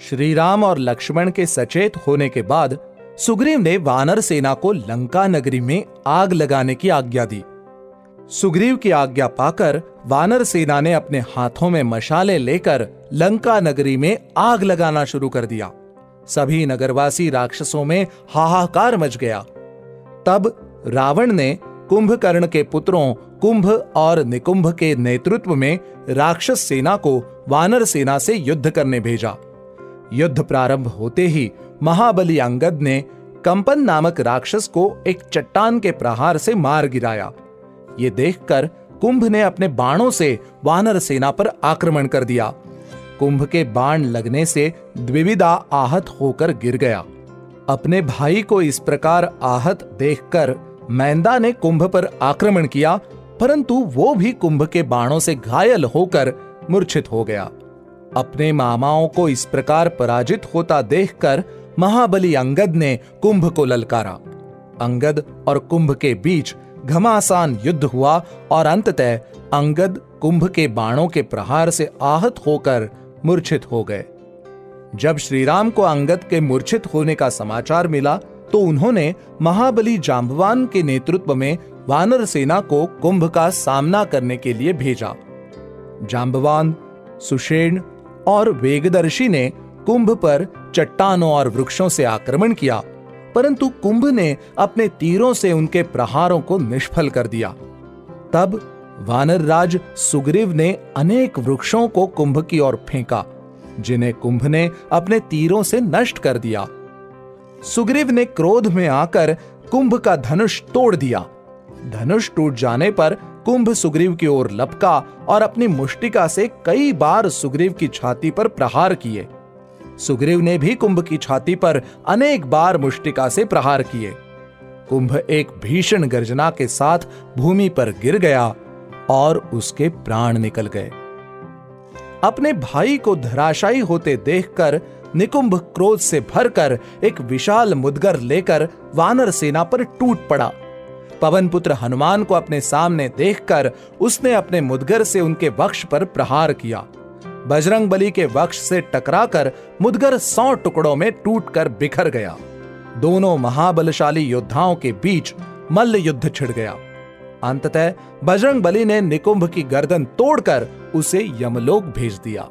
श्री राम और लक्ष्मण के सचेत होने के बाद सुग्रीव ने वानर सेना को लंका नगरी में आग लगाने की आज्ञा दी। सुग्रीव की आज्ञा पाकर वानर सेना ने अपने हाथों में मशाले लेकर लंका नगरी में आग लगाना शुरू कर दिया। सभी नगरवासी राक्षसों में हाहाकार मच गया। तब रावण ने कुंभकर्ण के पुत्रों, कुंभ और निकुंभ के नेतृत्व में राक्षस सेना को वानर सेना से युद्ध करने भेजा। युद्ध प्रारंभ होते ही महाबली अंगद ने कंपन नामक राक्षस को एक चट्टान के प्रहार से मार गिराया। ये देखकर कुंभ ने अपने बाणों से वानर सेना पर आक्रमण कर दिया। कुंभ के बाण लगने से द्विविदा आहत होकर गिर गया। अपने भाई को इस प्रकार आहत देखकर मैंदा ने कुंभ पर आक्रमण किया, परंतु वो भी कुंभ के बाणों से घायल होकर मूर्छित हो गया। अपने मामाओं को इस प्रकार पराजित होता देखकर महाबली अंगद ने कुंभ को ललकारा। अंगद और कुंभ के बीच घमासान युद्ध हुआ और अंततः अंगद कुंभ के बाणों के प्रहार से आहत होकर मूर्छित हो गए। जब श्रीराम को अंगद के मूर्छित होने का समाचार मिला तो उन्होंने महाबली जाम्बवान के नेतृत्व में वानर सेना को कुंभ का सामना करने के लिए भेजा। जाम्बवान सुषेण और वेगदर्शी ने कुंभ पर चट्टानों और वृक्षों से आक्रमण किया, परंतु कुंभ ने अपने तीरों से उनके प्रहारों को निष्फल कर दिया। तब वानर राज सुग्रीव ने अनेक वृक्षों को कुंभ की ओर फेंका, जिन्हें कुंभ ने अपने तीरों से नष्ट कर दिया। सुग्रीव ने क्रोध में आकर कुंभ का धनुष तोड़ दिया। धनुष टूट जाने पर कुंभ सुग्रीव की ओर लपका और अपनी मुष्टिका से कई बार सुग्रीव की छाती पर प्रहार किए। सुग्रीव ने भी कुंभ की छाती पर अनेक बार मुष्टिका से प्रहार किए। कुंभ एक भीषण गर्जना के साथ भूमि पर गिर गया और उसके प्राण निकल गए। अपने भाई को धराशायी होते देखकर निकुंभ क्रोध से भरकर एक विशाल मुदगर लेकर वानर सेना पर टूट पड़ा। पवन पुत्र हनुमान को अपने सामने देखकर उसने अपने मुदगर से उनके वक्ष पर प्रहार किया। बजरंग बली के वक्ष से टकराकर मुदगर सौ टुकड़ों में टूटकर बिखर गया। दोनों महाबलशाली योद्धाओं के बीच मल्ल युद्ध छिड़ गया। अंततः बजरंग बली ने निकुंभ की गर्दन तोड़कर उसे यमलोक भेज दिया।